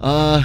Uh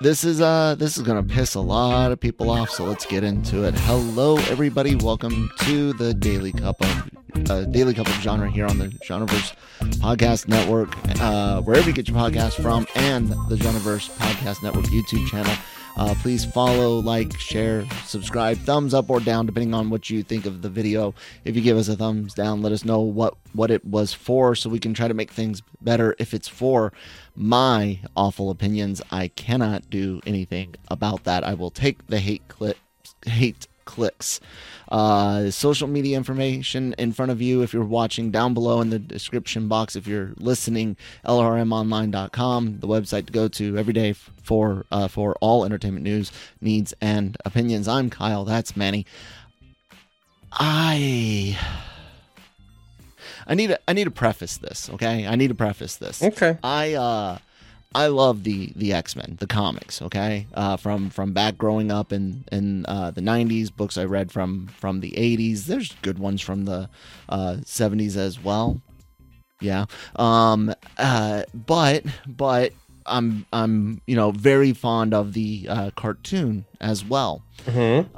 this is uh this is gonna piss a lot of people off, so let's get into it. Hello everybody, welcome to the Daily Cup of uh, Daily Cup of Genre here on the Genreverse Podcast Network, uh, wherever you get your podcast from, and the Genreverse Podcast Network YouTube channel. Uh, please follow, like, share, subscribe, thumbs up or down, depending on what you think of the video. If you give us a thumbs down, let us know what what it was for, so we can try to make things better. If it's for my awful opinions, I cannot do anything about that. I will take the hate clip, hate clicks. Uh, social media information in front of you if you're watching down below in the description box. If you're listening, lrmonline.com, the website to go to every day for uh, for all entertainment news, needs, and opinions. I'm Kyle. That's Manny. I. I need to I need to preface this, okay? I need to preface this. Okay. I uh I love the the X Men, the comics. Okay, uh, from from back growing up in in uh, the '90s, books I read from from the '80s. There's good ones from the uh, '70s as well. Yeah, um, uh, but but I'm I'm you know very fond of the uh, cartoon as well. Mm-hmm.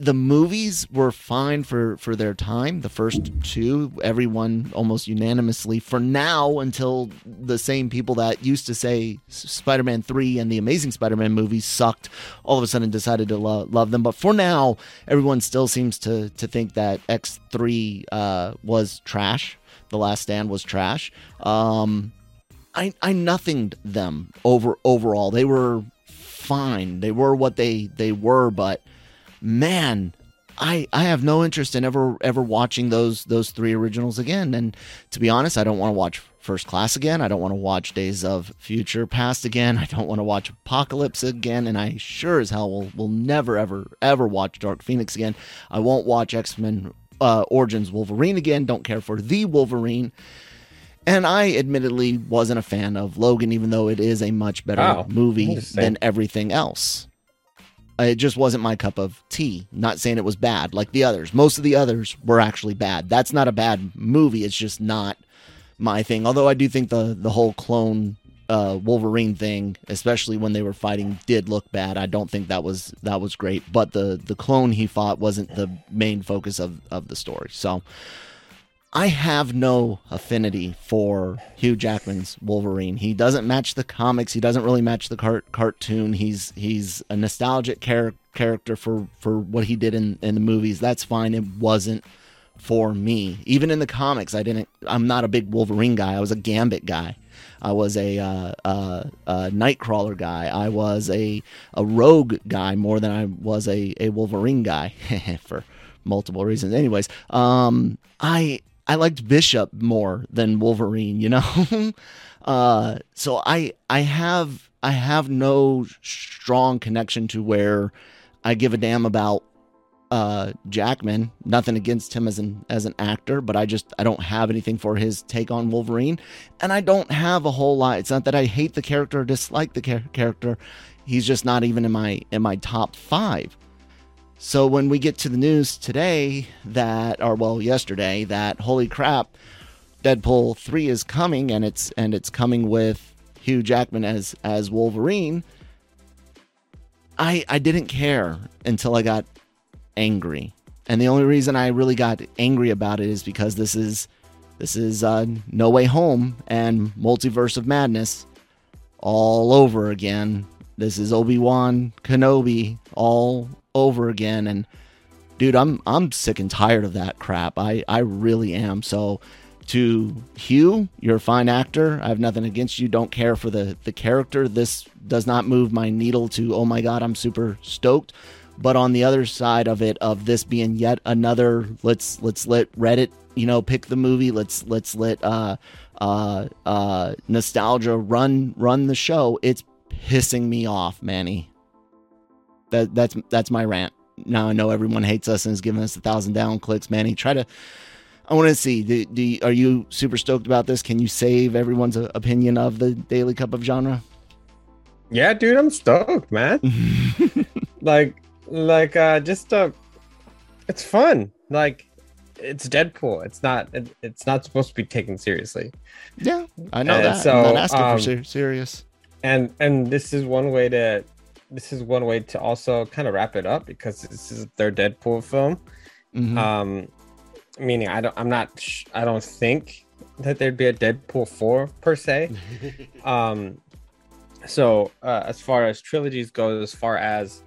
The movies were fine for for their time. The first two everyone almost unanimously for now until the same people that used to say spider-man 3 and the amazing spider-man movies sucked all of a sudden decided to lo- love them. But for now everyone still seems to to think that x3 uh, was trash. The last stand was trash. Um i i nothinged them over overall. They were fine. They were what they they were but man, I I have no interest in ever ever watching those those three originals again. And to be honest, I don't want to watch First Class again. I don't want to watch Days of Future Past again. I don't want to watch Apocalypse again. And I sure as hell will will never ever ever watch Dark Phoenix again. I won't watch X Men uh, Origins Wolverine again. Don't care for the Wolverine. And I admittedly wasn't a fan of Logan, even though it is a much better Wow. movie than everything else. It just wasn't my cup of tea. Not saying it was bad like the others. Most of the others were actually bad. That's not a bad movie. It's just not my thing. Although I do think the the whole clone uh, Wolverine thing, especially when they were fighting, did look bad. I don't think that was that was great. But the the clone he fought wasn't the main focus of of the story. So. I have no affinity for Hugh Jackman's Wolverine. He doesn't match the comics. He doesn't really match the cart- cartoon. He's he's a nostalgic char- character for for what he did in in the movies. That's fine. It wasn't for me. Even in the comics, I didn't. I'm not a big Wolverine guy. I was a Gambit guy. I was a uh, uh, uh, Nightcrawler guy. I was a a Rogue guy more than I was a a Wolverine guy for multiple reasons. Anyways, um, I I liked Bishop more than Wolverine. You know, uh, so I I have I have no strong connection to where I give a damn about uh Jackman. Nothing against him as an as an actor, but I just I don't have anything for his take on Wolverine, and I don't have a whole lot. It's not that I hate the character or dislike the char- character. He's just not even in my in my top five. So when we get to the news today that, or well, yesterday, that holy crap, Deadpool three is coming, and it's and it's coming with Hugh Jackman as as Wolverine. I I didn't care until I got angry, and the only reason I really got angry about it is because this is this is uh, No Way Home and Multiverse of Madness all over again. This is Obi Wan Kenobi all over again, and dude, I'm I'm sick and tired of that crap. I I really am. So to Hugh, you're a fine actor. I have nothing against you. Don't care for the the character. This does not move my needle to oh my god, I'm super stoked. But on the other side of it, of this being yet another, let's let's let Reddit, you know, pick the movie. Let's let's let uh, uh, uh, nostalgia run run the show. It's pissing me off, Manny. That that's that's my rant. Now I know everyone hates us and is giving us a thousand down clicks. Manny, try to. I want to see. Do, do you- are you super stoked about this? Can you save everyone's uh, opinion of the Daily Cup of Genre? Yeah, dude, I'm stoked, man. like, like, uh, just uh, it's fun. Like, it's Deadpool. It's not. It, it's not supposed to be taken seriously. yeah, I know Uh, that. so, I'm not asking um, for ser- serious. and and this is one way to this is one way to also kind of wrap it up because this is their Deadpool film. Mhm. Um, meaning I don't, I'm not, sh- I don't think that there'd be a Deadpool four per se. um, so uh, as far as trilogies goes, as far as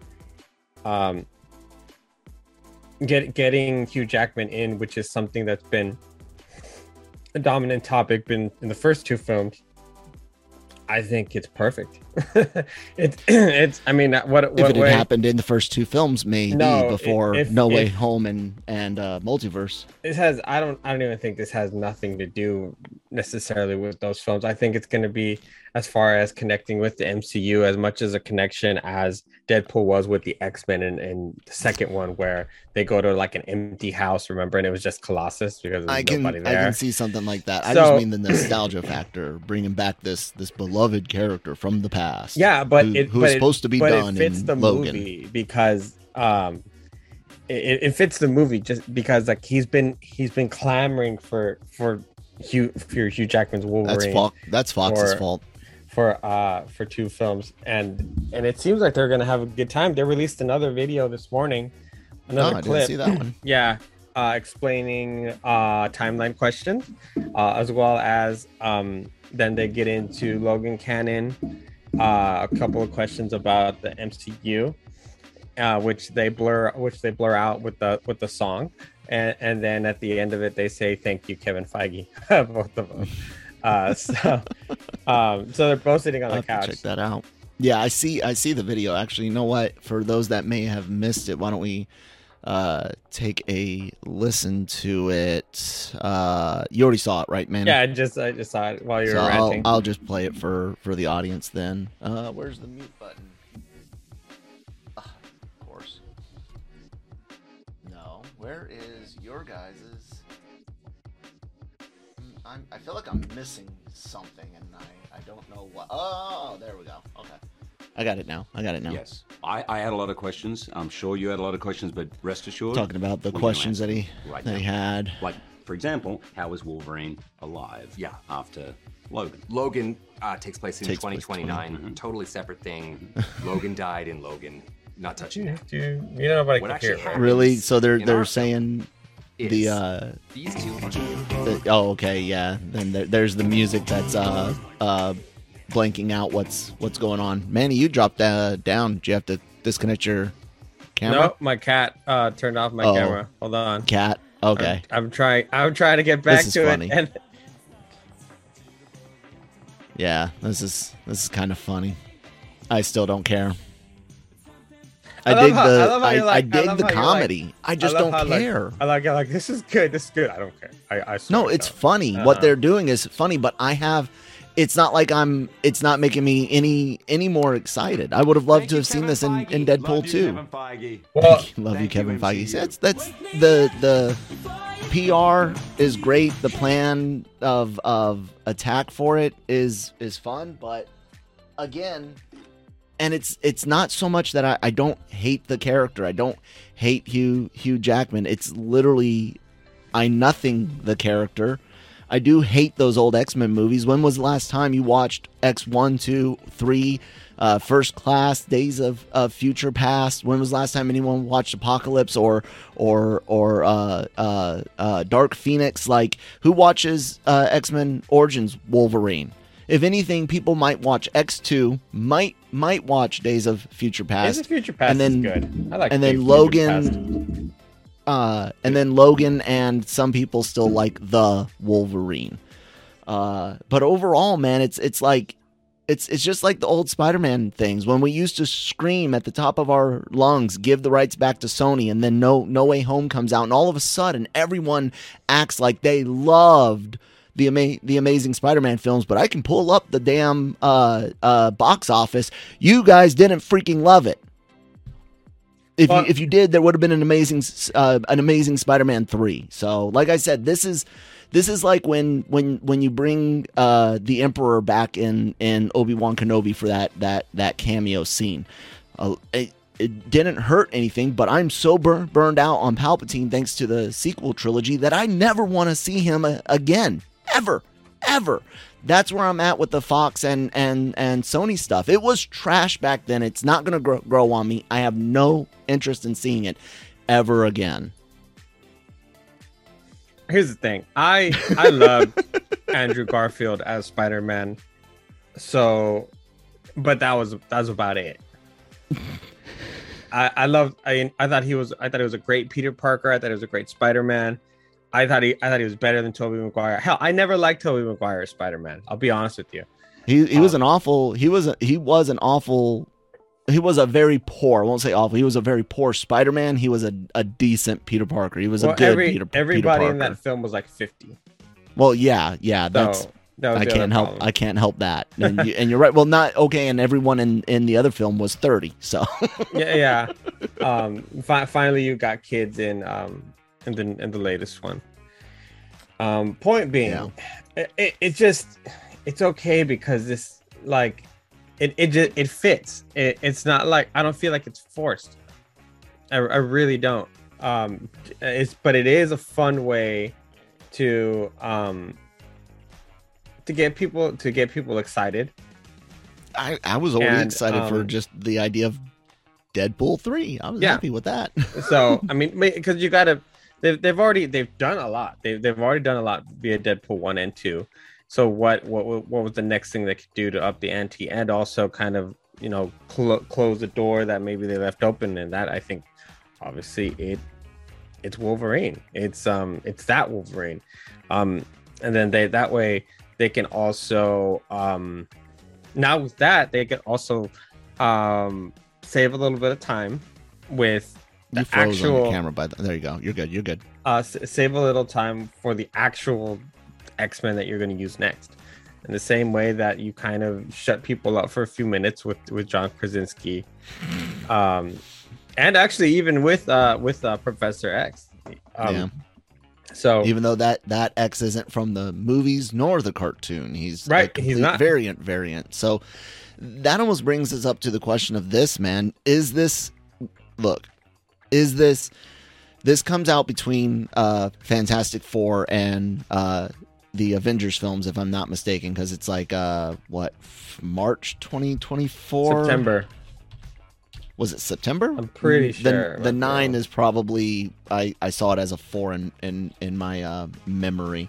um, get getting Hugh Jackman in, which is something that's been a dominant topic been in the first two films. I think it's perfect. it's it's. I mean, what what if it had way? happened in the first two films, maybe No, before if- No Way if- Home and and uh, Multiverse. this has i don't i don't even think this has nothing to do necessarily with those films i think it's going to be as far as connecting with the mcu as much as a connection as deadpool was with the x-men in, in the second one where they go to like an empty house remember and it was just colossus because I can I can see something like that. I So- just mean the nostalgia factor, bringing back this this beloved character from the past. yeah but who, it who but is it- supposed to be done it fits in the Logan. movie because um it, it fits the movie just because like he's been he's been clamoring for for Hugh for Hugh Jackman's Wolverine. That's. That's Fox's or- fault. For uh for two films. And and it seems like they're gonna have a good time. They released another video this morning No, another Oh, I didn't clip. see that one. yeah uh explaining uh timeline questions uh as well as um then they get into logan canon uh a couple of questions about the mcu uh which they blur which they blur out with the with the song. And and then at the end of it they say thank you kevin feige. Both of them uh so um so they're both sitting on I'll the couch check that out. Yeah, I see. I see the video. Actually, you know what? For those that may have missed it, why don't we uh take a listen to it? Uh You already saw it, right, man? yeah i just i just saw it while you were So I'll, ranting I'll just play it for for the audience then. Uh, where's the mute button? Ah, of course. No. Where is feel like I'm missing something, and I I don't know what. Oh, there we go. Okay. I got it now. I got it now. Yes, I, I had a lot of questions. I'm sure you had a lot of questions, but rest assured, Talking about the questions that he right that he had. Like, for example, how is Wolverine alive? Yeah. after Logan. Logan uh, takes place in Takes place 2029. Totally separate thing. Logan died in Logan. Not touching it. Dude, you know nobody What can actually hear it, happened- Really? So they're in they're our saying the uh these two. The- oh, okay, yeah. Then there, there's the music that's uh uh blanking out what's what's going on. Manny, you dropped uh, down. Do you have to disconnect your camera? No, my cat uh turned off my Oh. camera. Hold on. Cat. Okay. I'm, I'm trying. I'm trying to get back is to funny. it. And Yeah, this is this is kind of funny. I still don't care. I, I dig how- the I I, like- I dig love the how you're like- comedy. I just love don't how, like, care. I like. I like. This is good. This is good. I don't care. I. I swear No, it's God. funny. Uh, What they're doing is funny, but I have it's not like I'm it's not making me any any more excited. I would have loved to have seen this in, in Deadpool 2. Well, Love you, Thank Kevin you, Feige. MCU. That's that's the the PR is great. The plan of of attack for it is is fun, but again, and it's it's not so much that I, I don't hate the character. I don't hate Hugh Hugh Jackman. It's literally I nothing the character. I do hate those old X Men movies. When was the last time you watched X one, two, three, uh, First Class, Days of, of Future Past? When was the last time anyone watched Apocalypse or or or uh, uh, uh, Dark Phoenix? Like who watches uh, X Men Origins Wolverine? If anything, people might watch X two, might might watch Days of Future Days Past, of Future Past and then- is good. I like. and Days then of Logan Future Past. uh, and then Logan and some people still like the Wolverine. Uh, but overall, man, it's it's like It's it's just like the old Spider-Man things when we used to scream at the top of our lungs, "Give the rights back to Sony," and then No No Way Home comes out, and all of a sudden everyone acts like they loved the ama- the Amazing Spider-Man films. But I can pull up the damn uh, uh, box office. You guys didn't freaking love it. If you, if you did, there would have been an amazing uh, an amazing Spider-Man three. So, like I said, this is this is like when when when you bring uh, the Emperor back in in Obi Wan Kenobi for that that that cameo scene. Uh, it, it didn't hurt anything, but I'm so bur- burned out on Palpatine thanks to the sequel trilogy that I never want to see him a- again, ever, ever. That's where I'm at with the Fox and and and Sony stuff. It was trash back then. It's not going to grow, grow on me. I have no interest in seeing it ever again. here's the thing i i love andrew garfield as spider-man so but that was that's was about it i i loved i i thought he was i thought he was a great peter parker i thought he was a great spider-man i thought he i thought he was better than tobey maguire hell i never liked tobey maguire as spider-man i'll be honest with you He he was Um, an awful. He was a, he was an awful. He was a very poor. I won't say awful. He was a very poor Spider-Man. He was a, a decent Peter Parker. He was well a good every Peter. everybody Peter in that film was like 50 Well, yeah, yeah. That's so that I can't help. problem. I can't help that. And, you, and you're right. Well, not okay. And everyone in in the other film was thirty. So yeah, yeah. Um, fi- finally, you got kids in um in the in the latest one. Um, point being, Yeah. it, it, it just it's okay because this like it it just it fits. It, it's not like I don't feel like it's forced. I, I really don't. Um, it's but it is a fun way to um to get people to get people excited. I I was already And, excited for um, just the idea of Deadpool three. I was Yeah. happy with that. So I mean, because you gotta, they've they've already they've done a lot. They've they've already done a lot via Deadpool one and two. So what what what was the next thing they could do to up the ante and also kind of you know clo- close the door that maybe they left open and that I think obviously it it's Wolverine. It's um it's that Wolverine. Um and then they that way they can also um now with that they can also um save a little bit of time with you the froze on actual the camera. By the, there you go. You're good. You're good. uh s- save a little time for the actual X-Men that you're going to use next. In the same way that you kind of shut people up for a few minutes with with John Krasinski, um, and actually even with uh with uh, Professor X. Um, yeah. So Even though that that X isn't from the movies nor the cartoon, he's Right, he's not. variant variant. So that almost brings us up to the question of this man: Is this look? Is this this comes out between uh Fantastic Four and uh the Avengers films, if I'm not mistaken, because it's like uh what March 2024 September. was it September? I'm pretty The- sure. The, nine is probably I, I saw it as a four in in, in my uh, memory.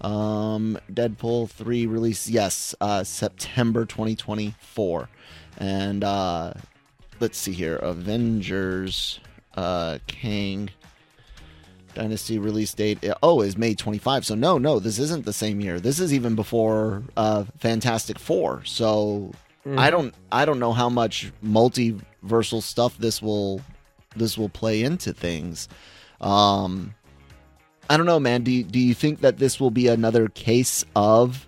Um, Deadpool three release yes uh, September 2024, and uh, let's see here Avengers uh, Kang Dynasty release date oh is May 25 so no no this isn't the same year this is even before uh, Fantastic Four so Mm-hmm. I don't I don't know how much multiversal stuff this will this will play into things. Um I don't know, man. Do you, do you think that this will be another case of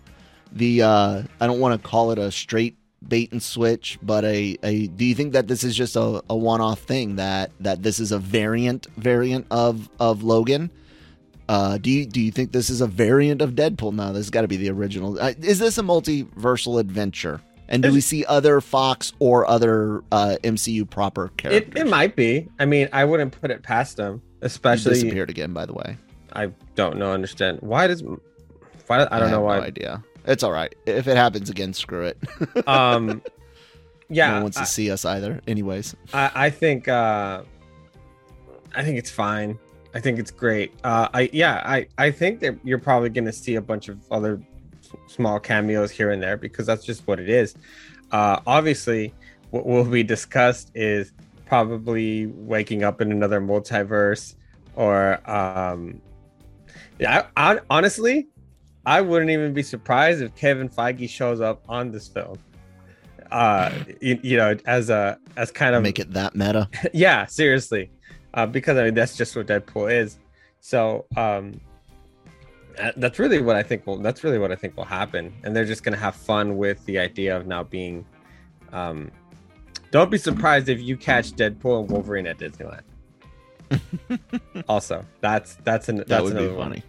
the uh I don't want to call it a straight bait and switch, but a, a do you think that this is just a, a one off thing that that this is a variant variant of of Logan? Uh, do you do you think this is a variant of Deadpool? No, this has got to be the original. Uh, is this a multiversal adventure? And do we see other Fox or other uh, MCU proper characters? It, it might be. I mean, I wouldn't put it past them, He especially. disappeared again, by the way. I don't know. Understand why does why I don't know have why. No idea. It's all right. If it happens again, screw it. Um, yeah, no one wants I- to see us either. Anyways, I, I think uh I think it's fine. I think it's great. Uh I yeah, I I think that you're probably going to see a bunch of other small cameos here and there because that's just what it is. Uh obviously what will be discussed is probably waking up in another multiverse or um yeah, I, I, honestly, I wouldn't even be surprised if Kevin Feige shows up on this film. uh, you, you know, as a as kind of Make it that meta. yeah, seriously, uh, because I mean that's just what Deadpool is. So um, that's really what I think will. That's really what I think will happen, and they're just gonna have fun with the idea of now being. Um, don't be surprised if you catch Deadpool and Wolverine at Disneyland. also, that's that's an that's That would be another one. funny.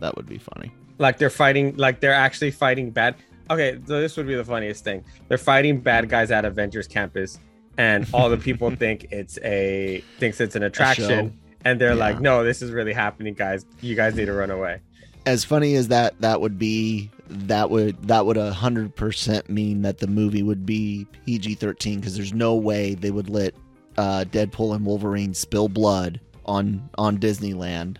That would be funny. Like they're fighting, like they're actually fighting bad. Okay, so this would be the funniest thing. They're fighting bad guys at Avengers Campus, and all the people think it's a thinks it's an attraction, and they're like, "No, this is really happening, guys. You guys need to run away." As funny as that that would be, that would that would a hundred percent mean that the movie would be PG thirteen because there's no way they would let uh, Deadpool and Wolverine spill blood on on Disneyland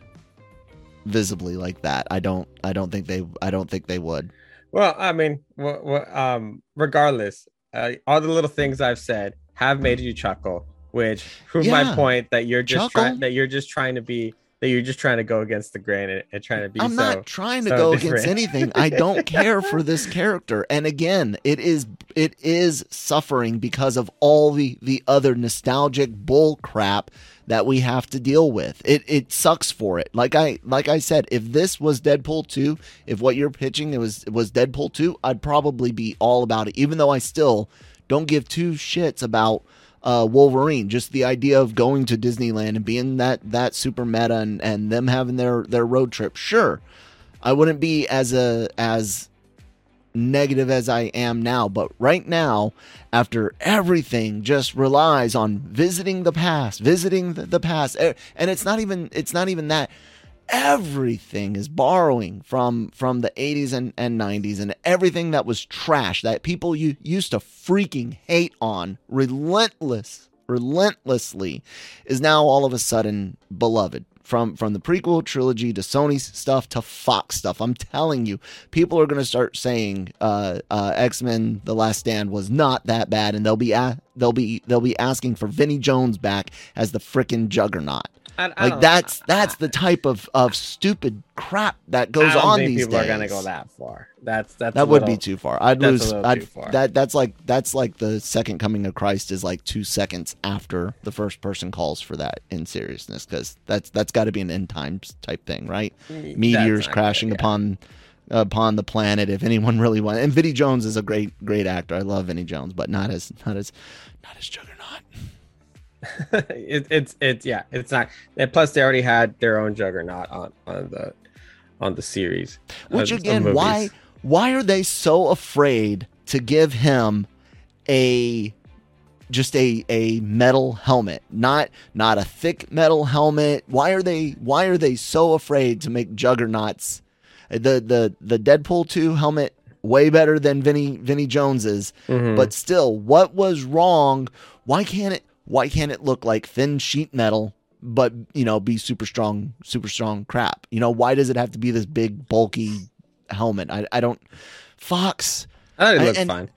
visibly like that. I don't I don't think they I don't think they would. Well, I mean, wha- um, regardless, uh, all the little things I've said have made you chuckle, which prove my point that you're just trying that you're just trying to be that you're just trying to go against the grain and, and trying to be I'm so. not trying to so go different. against anything. I don't care for this character. And again, it is it is suffering because of all the the other nostalgic bull crap that we have to deal with. It it sucks for it. Like I like I said, if this was Deadpool 2, if what you're pitching it was was Deadpool 2, I'd probably be all about it even though I still don't give two shits about uh, Wolverine. Just the idea of going to Disneyland and being that that super meta and, and them having their their road trip. Sure, I wouldn't be as a as negative as I am now, but right now, after everything just relies on visiting the past, visiting the, past, and it's not even it's not even that. Everything is borrowing from from the 80s and, and 90s and everything that was trash that people you used to freaking hate on relentless relentlessly is now all of a sudden beloved from from the prequel trilogy to Sony's stuff to Fox stuff. I'm telling you, people are going to start saying uh, uh, X Men: The Last Stand was not that bad, and they'll be a- they'll be they'll be asking for Vinnie Jones back as the frickin' Juggernaut. I- I Like don't- that's that's the type of of stupid crap that goes I don't on think these people days. are gonna go that far. That's that's That would little- be too far. I'd that's lose. little I'd, too far. That that's like that's like the second coming of Christ is like two seconds after the first person calls for that in seriousness because that's that's got to be an end times type thing, right? Mm, Meteors crashing good, yeah. upon upon the planet. If anyone really wants, and Vinnie Jones is a great great actor. I love Vinnie Jones, but not as not as not as Juggernaut. It, it's it's yeah, it's not. And plus, they already had their own juggernaut on on the on the series. Which of- of again, why why are they so afraid to give him a just a a metal helmet, not not a thick metal helmet? Why are they why are they so afraid to make juggernauts? The the the Deadpool 2 helmet way better than Vinnie Vinnie Jones's, Mhm. but still, what was wrong? Why can't it why can't it look like thin sheet metal but you know be super strong super strong crap? You know why does it have to be this big bulky helmet? I, I don't fox. I it and- fine.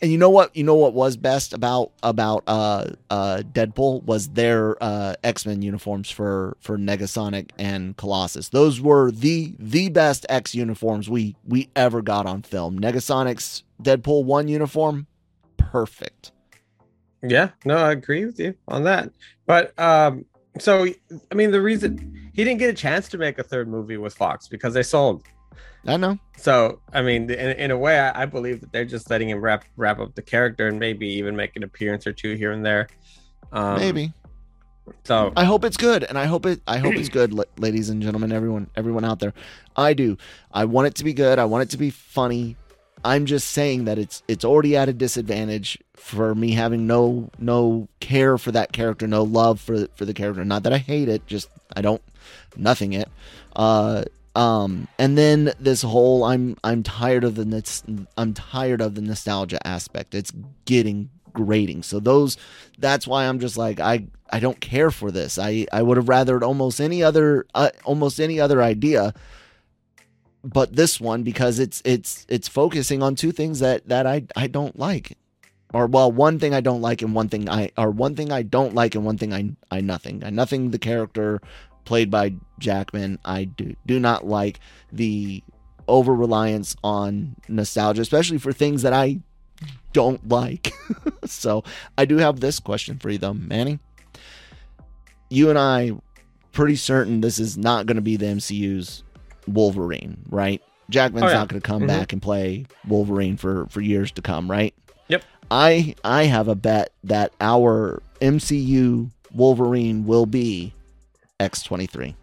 and you know what you know what was best about about uh uh deadpool was their uh x-men uniforms for for negasonic and colossus. Those were the the best x uniforms we we ever got on film. Negasonic's deadpool 1 uniform perfect Yeah, no, I agree with you on that. But um, so I mean, the reason he didn't get a chance to make a third movie with Fox because they sold. i know So I mean, in, in a way, I, I believe that they're just letting him wrap wrap up the character and maybe even make an appearance or two here and there. Um, maybe So I hope it's good, and I hope it. I hope it's good, ladies and gentlemen, everyone, everyone out there. I do. I want it to be good. I want it to be funny. I'm just saying that it's it's already at a disadvantage for me having no no care for that character, no love for for the character. Not that I hate it, just I don't nothing it. Uh, um, and then this whole I'm I'm tired of the I'm tired of the nostalgia aspect. It's getting grating. So those that's why I'm just like I I don't care for this. I I would have rathered almost any other uh, almost any other idea but this one because it's it's it's focusing on two things that that I I don't like. Or well, one thing I don't like and one thing I or one thing I don't like and one thing I I nothing. I nothing the character played by Jackman. I do do not like the over reliance on nostalgia, especially for things that I don't like. so I do have this question for you though, Manny. You and I pretty certain this is not going to be the MCU's Wolverine, right? Jackman's Oh, yeah. not going to come Mhm. back and play Wolverine for for years to come, right? Yep. I I have a bet that our MCU Wolverine will be X23.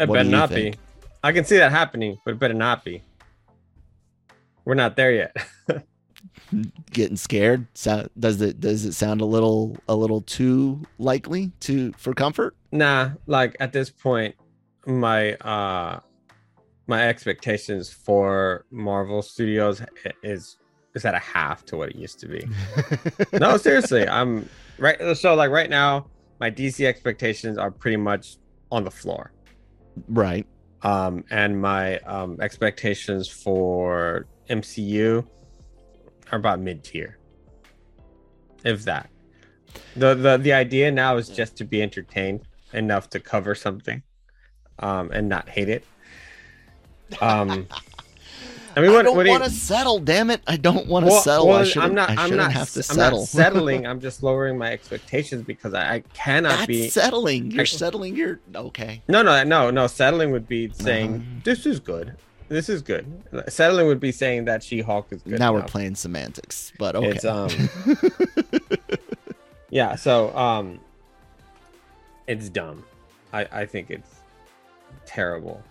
It What better not think? be. I can see that happening, but it better not be. We're not there yet. Getting scared? So, does it does it sound a little a little too likely to for comfort? nah, like at this point, my uh my expectations for Marvel Studios is is at a half to what it used to be. no, seriously, I'm right. So like right now, my DC expectations are pretty much on the floor. right. um, and my um, expectations for MCU are about mid tier, if that. the the The idea now is just to be entertained enough to cover something, um, and not hate it. Um, I mean, I don't what do you- want to settle. Damn it! I don't want to well, settle. well, I shouldn't. I'm not. I I'm shouldn't not. have to I'm settle. not settling. I'm just lowering my expectations because I, I cannot That's be. settling. You're I- settling. Your okay. No, no, no, no. Settling would be saying Um, this is good. This is good. Settling would be saying that She-Hulk is good. now we're playing semantics, but okay. It's um. yeah. So um. It's dumb. I I think it's terrible.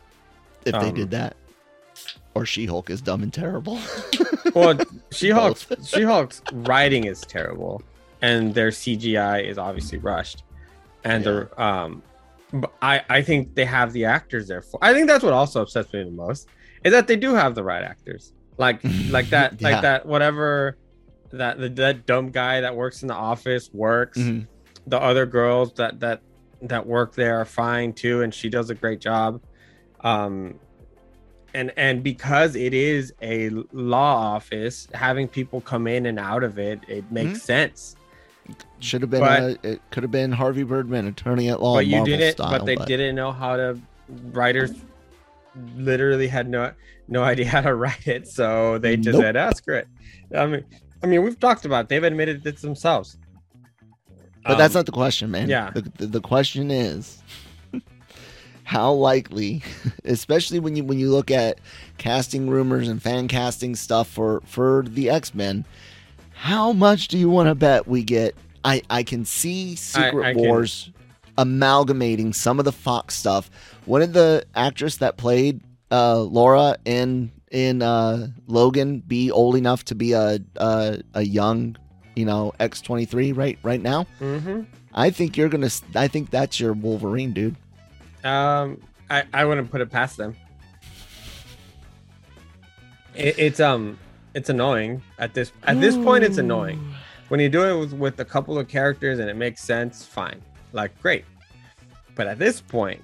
if they um, did that, or She-Hulk is dumb and terrible. Well, She-Hulk's She-Hulk's writing is terrible, and their CGI is obviously rushed, and the um. I, I think they have the actors there for. I think that's what also upsets me the most is that they do have the right actors, like like that, Yeah. like that, whatever, that the that dumb guy that works in the office works. Mhm. The other girls that that that work there are fine too, and she does a great job. Um, and and because it is a law office, having people come in and out of it, it makes Mhm. sense. Should have been. But- a, it could have been Harvey Birdman, attorney at law. but you didn't. style, but they didn't know how to. Writers literally had no no idea how to write it, so they just Nope. said, "Ah, screw it." I mean, I mean, we've talked about. It. They've admitted it themselves. But that's Um, not the question, man. yeah. The, the, the question is how likely, especially when you when you look at casting rumors and fan casting stuff for for the X Men, how much do you want to bet we get? I I can see Secret I can- Wars amalgamating some of the Fox stuff. When did the actress that played uh, Laura in in uh, Logan be old enough to be a a, a young, you know, X twenty three right right now? mhm. I think you're gonna. I think that's your Wolverine, dude. Um, I I wouldn't put it past them. It, it's um, it's annoying at this at this point. It's annoying when you do it with, with a couple of characters and it makes sense. Fine, like great. But at this point,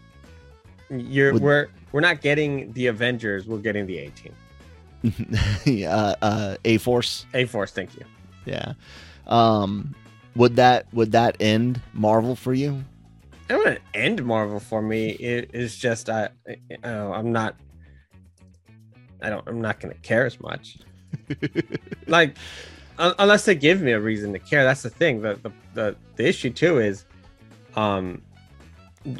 you're Would- we're we're not getting the Avengers. We're getting the A team. uh, uh, A Force. A Force. Thank you. Yeah. Um, would that would that end Marvel for you? It wouldn't end Marvel for me. It is just I, I oh, I'm not. I don't. I'm not gonna care as much. like, un- unless they give me a reason to care. That's the thing. The the the, the issue too is, um,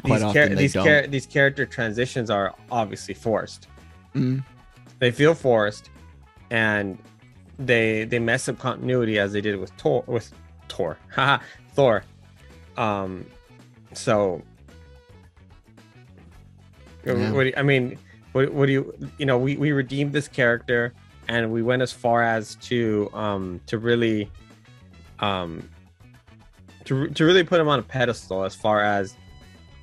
Quite these char- these char- these character transitions are obviously forced. Mm, They feel forced, and they they mess up continuity as they did with Tor with Tor, haha, Thor. Um, so Yeah. what do you- I mean, what, what do you you know? We we redeemed this character, and we went as far as to um to really um to to really put him on a pedestal as far as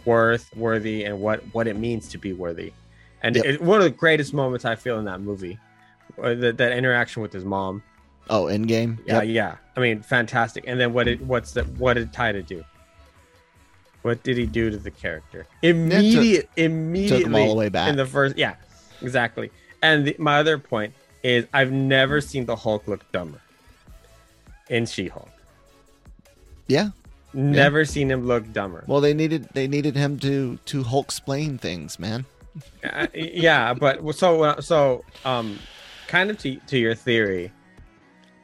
worth, worthy, and what what it means to be worthy. And Yep. it, one of the greatest moments I feel in that movie, uh, that, that interaction with his mom. oh, in game. Yeah, Yep. yeah. I mean, fantastic. And then what did what's that? what did Ty do? What did he do to the character? Immediate, immediately all the way back. in the first. Yeah, exactly. And the, my other point is, I've never seen the Hulk look dumber in She-Hulk. Yeah. Never seen him look dumber. Well, they needed they needed him to to Hulk explain things, man. Uh, yeah, but so uh, so um, kind of to to your theory,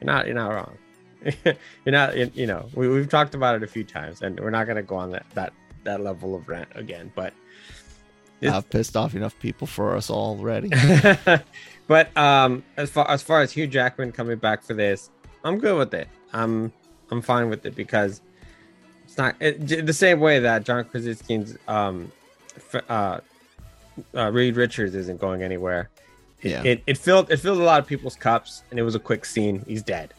you're not you're not wrong. you're not you you know we, we've talked about it a few times, and we're not gonna go on that that that level of rant again. But I've pissed off enough people for us already. but um, as far as far as Hugh Jackman coming back for this, I'm good with it. I'm I'm fine with it because it's not it, the same way that John Krasinski's um, uh, uh, Reed Richards isn't going anywhere. Yeah. it it filled it filled a lot of people's cups, and it was a quick scene. He's dead.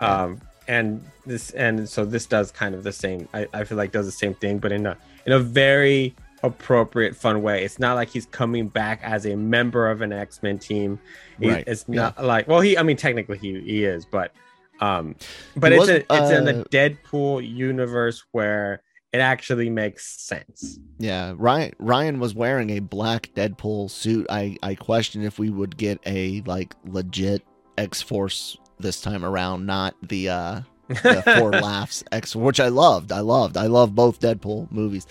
Um, and this and so this does kind of the same. I, I feel like does the same thing, but in a in a very appropriate, fun way. It's not like he's coming back as a member of an X Men team. Right, It's not like well, he I mean technically he he is, but um, but He it's a, it's in the uh, Deadpool universe where it actually makes sense. Yeah, Ryan Ryan was wearing a black Deadpool suit. I I questioned if we would get a like legit X Force this time around, not the uh the four laughs X, which I loved. I loved. I love both Deadpool movies,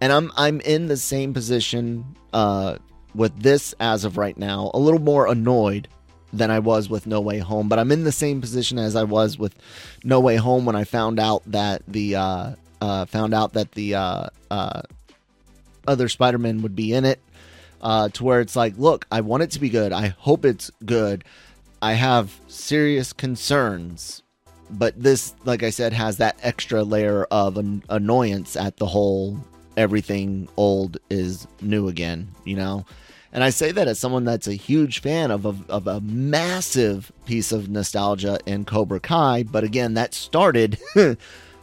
and I'm I'm in the same position uh with this as of right now. A little more annoyed than I was with No Way Home, but I'm in the same position as I was with No Way Home when I found out that the uh uh found out that the uh uh other Spider-Man would be in it. Uh, to where it's like, look, I want it to be good. I hope it's good. I have serious concerns, but this, like I said, has that extra layer of an annoyance at the whole everything old is new again, you know? And I say that as someone that's a huge fan of a, of a massive piece of nostalgia in Cobra Kai, but again, that started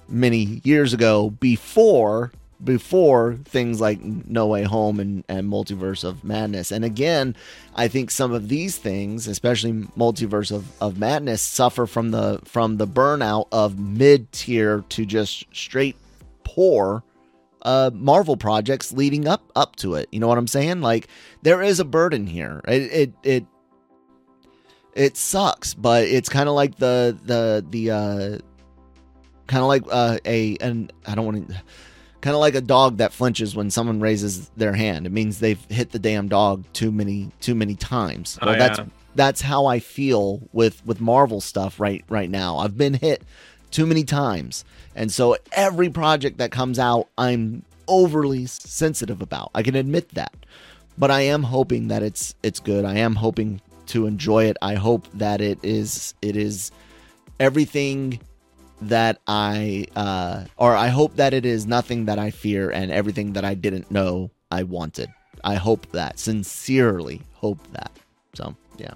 many years ago before before things like No Way Home and, and Multiverse of Madness. And again, I think some of these things, especially Multiverse of, of Madness, suffer from the from the burnout of mid tier to just straight poor uh Marvel projects leading up up to it. You know what I'm saying? Like there is a burden here. It it it, it sucks, but it's kind of like the the the uh kind of like uh, a and I don't want to kind of like a dog that flinches when someone raises their hand. It means they've hit the damn dog too many too many times. Oh, Well, that's yeah. that's how I feel with with Marvel stuff right right now. I've been hit too many times. And so every project that comes out, I'm overly sensitive about. I can admit that. But I am hoping that it's it's good. I am hoping to enjoy it. I hope that it is it is everything that I uh or I hope that it is nothing that I fear and everything that I didn't know I wanted. I hope that. Sincerely hope that. So, yeah.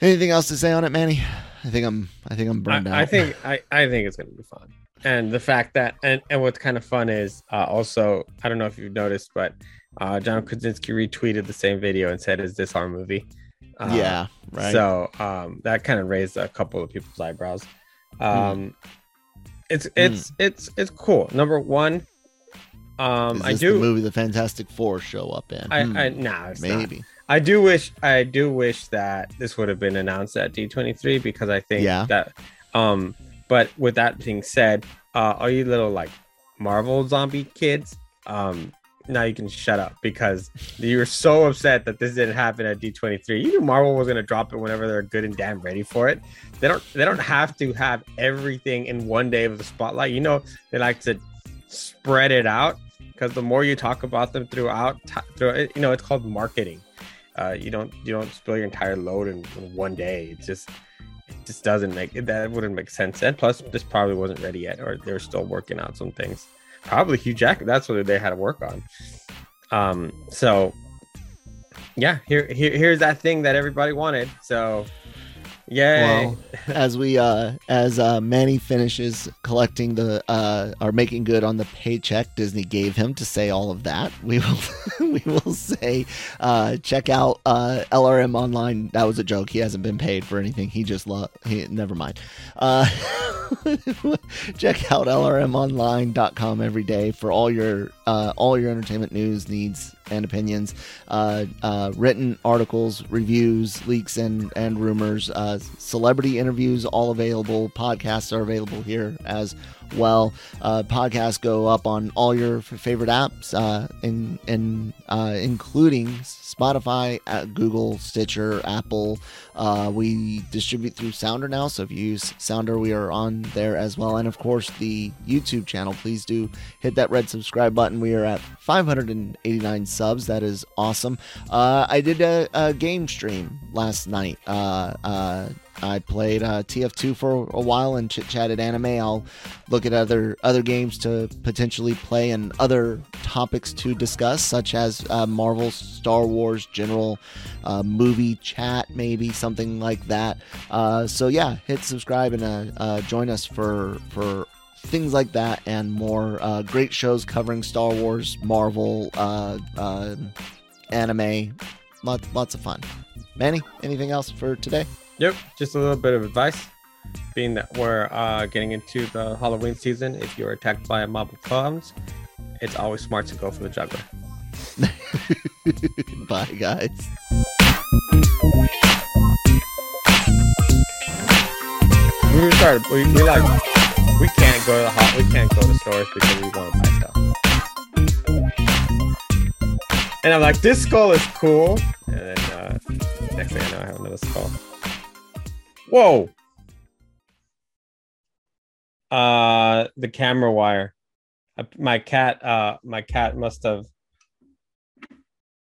Anything else to say on it, Manny? I think I'm I think I'm burned out. I, I think I, I think it's gonna be fun. And the fact that and, and what's kind of fun is uh, also I don't know if you've noticed, but uh, John Krasinski retweeted the same video and said, "Is this our movie?" Uh, yeah, right. So um, that kind of raised a couple of people's eyebrows. Hmm. Um, It's it's it's it's cool. Number one, um, I do the movie the Fantastic Four show up in? I, Hmm, I nah, it's not. maybe. I do wish I do wish that this would have been announced at D23 because I think Yeah. that um but with that being said, uh all you little like Marvel zombie kids, um now you can shut up because you were so upset that this didn't happen at D23. You knew Marvel was gonna drop it whenever they're good and damn ready for it. They don't they don't have to have everything in one day of the spotlight. You know, they like to spread it out because the more you talk about them throughout through you know, it's called marketing uh, you don't you don't spill your entire load in, in one day. It just it just doesn't make that wouldn't make sense. And plus, this probably wasn't ready yet, or they're still working out some things. Probably Hugh Jackman. That's what they had to work on. Um. So yeah, here, here here's that thing that everybody wanted. So yay. Well, as we uh as uh Manny finishes collecting the uh or making good on the paycheck Disney gave him to say all of that, we will we will say uh check out uh LRM online. That was a joke. He hasn't been paid for anything. He just love he never mind. Uh check out lrmonline.com every day for all your uh all your entertainment news needs and opinions, uh, uh, written articles, reviews, leaks, and and rumors, uh, celebrity interviews, all available. Podcasts are available here as well. Uh, podcasts go up on all your favorite apps, uh, in, in uh, including Spotify, Google, Stitcher, Apple. Uh, we distribute through Sounder now, so if you use Sounder, we are on there as well. And of course, the YouTube channel. Please do hit that red subscribe button. We are at 589 subs. That is awesome. Uh, I did a, a game stream last night. Uh, uh, I played uh, TF2 for a while and chit chatted anime. I'll look at other other games to potentially play and other topics to discuss, such as uh, Marvel, Star Wars, general uh, movie chat, maybe something like that. Uh, so yeah, hit subscribe and uh, uh, join us for for things like that and more uh, great shows covering Star Wars, Marvel, anime. Lot, lots of fun. Manny, anything else for today? Yep, just a little bit of advice. Being that we're uh, getting into the Halloween season, if you're attacked by a mob of clowns, it's always smart to go for the juggler. Bye, guys. We started. We, we like. We can't go to the hot. We can't go to stores because we want to buy stuff. And I'm like, this skull is cool. And then uh, next thing I know, I have another skull. Whoa. Uh, the camera wire. My cat. Uh, my cat must have.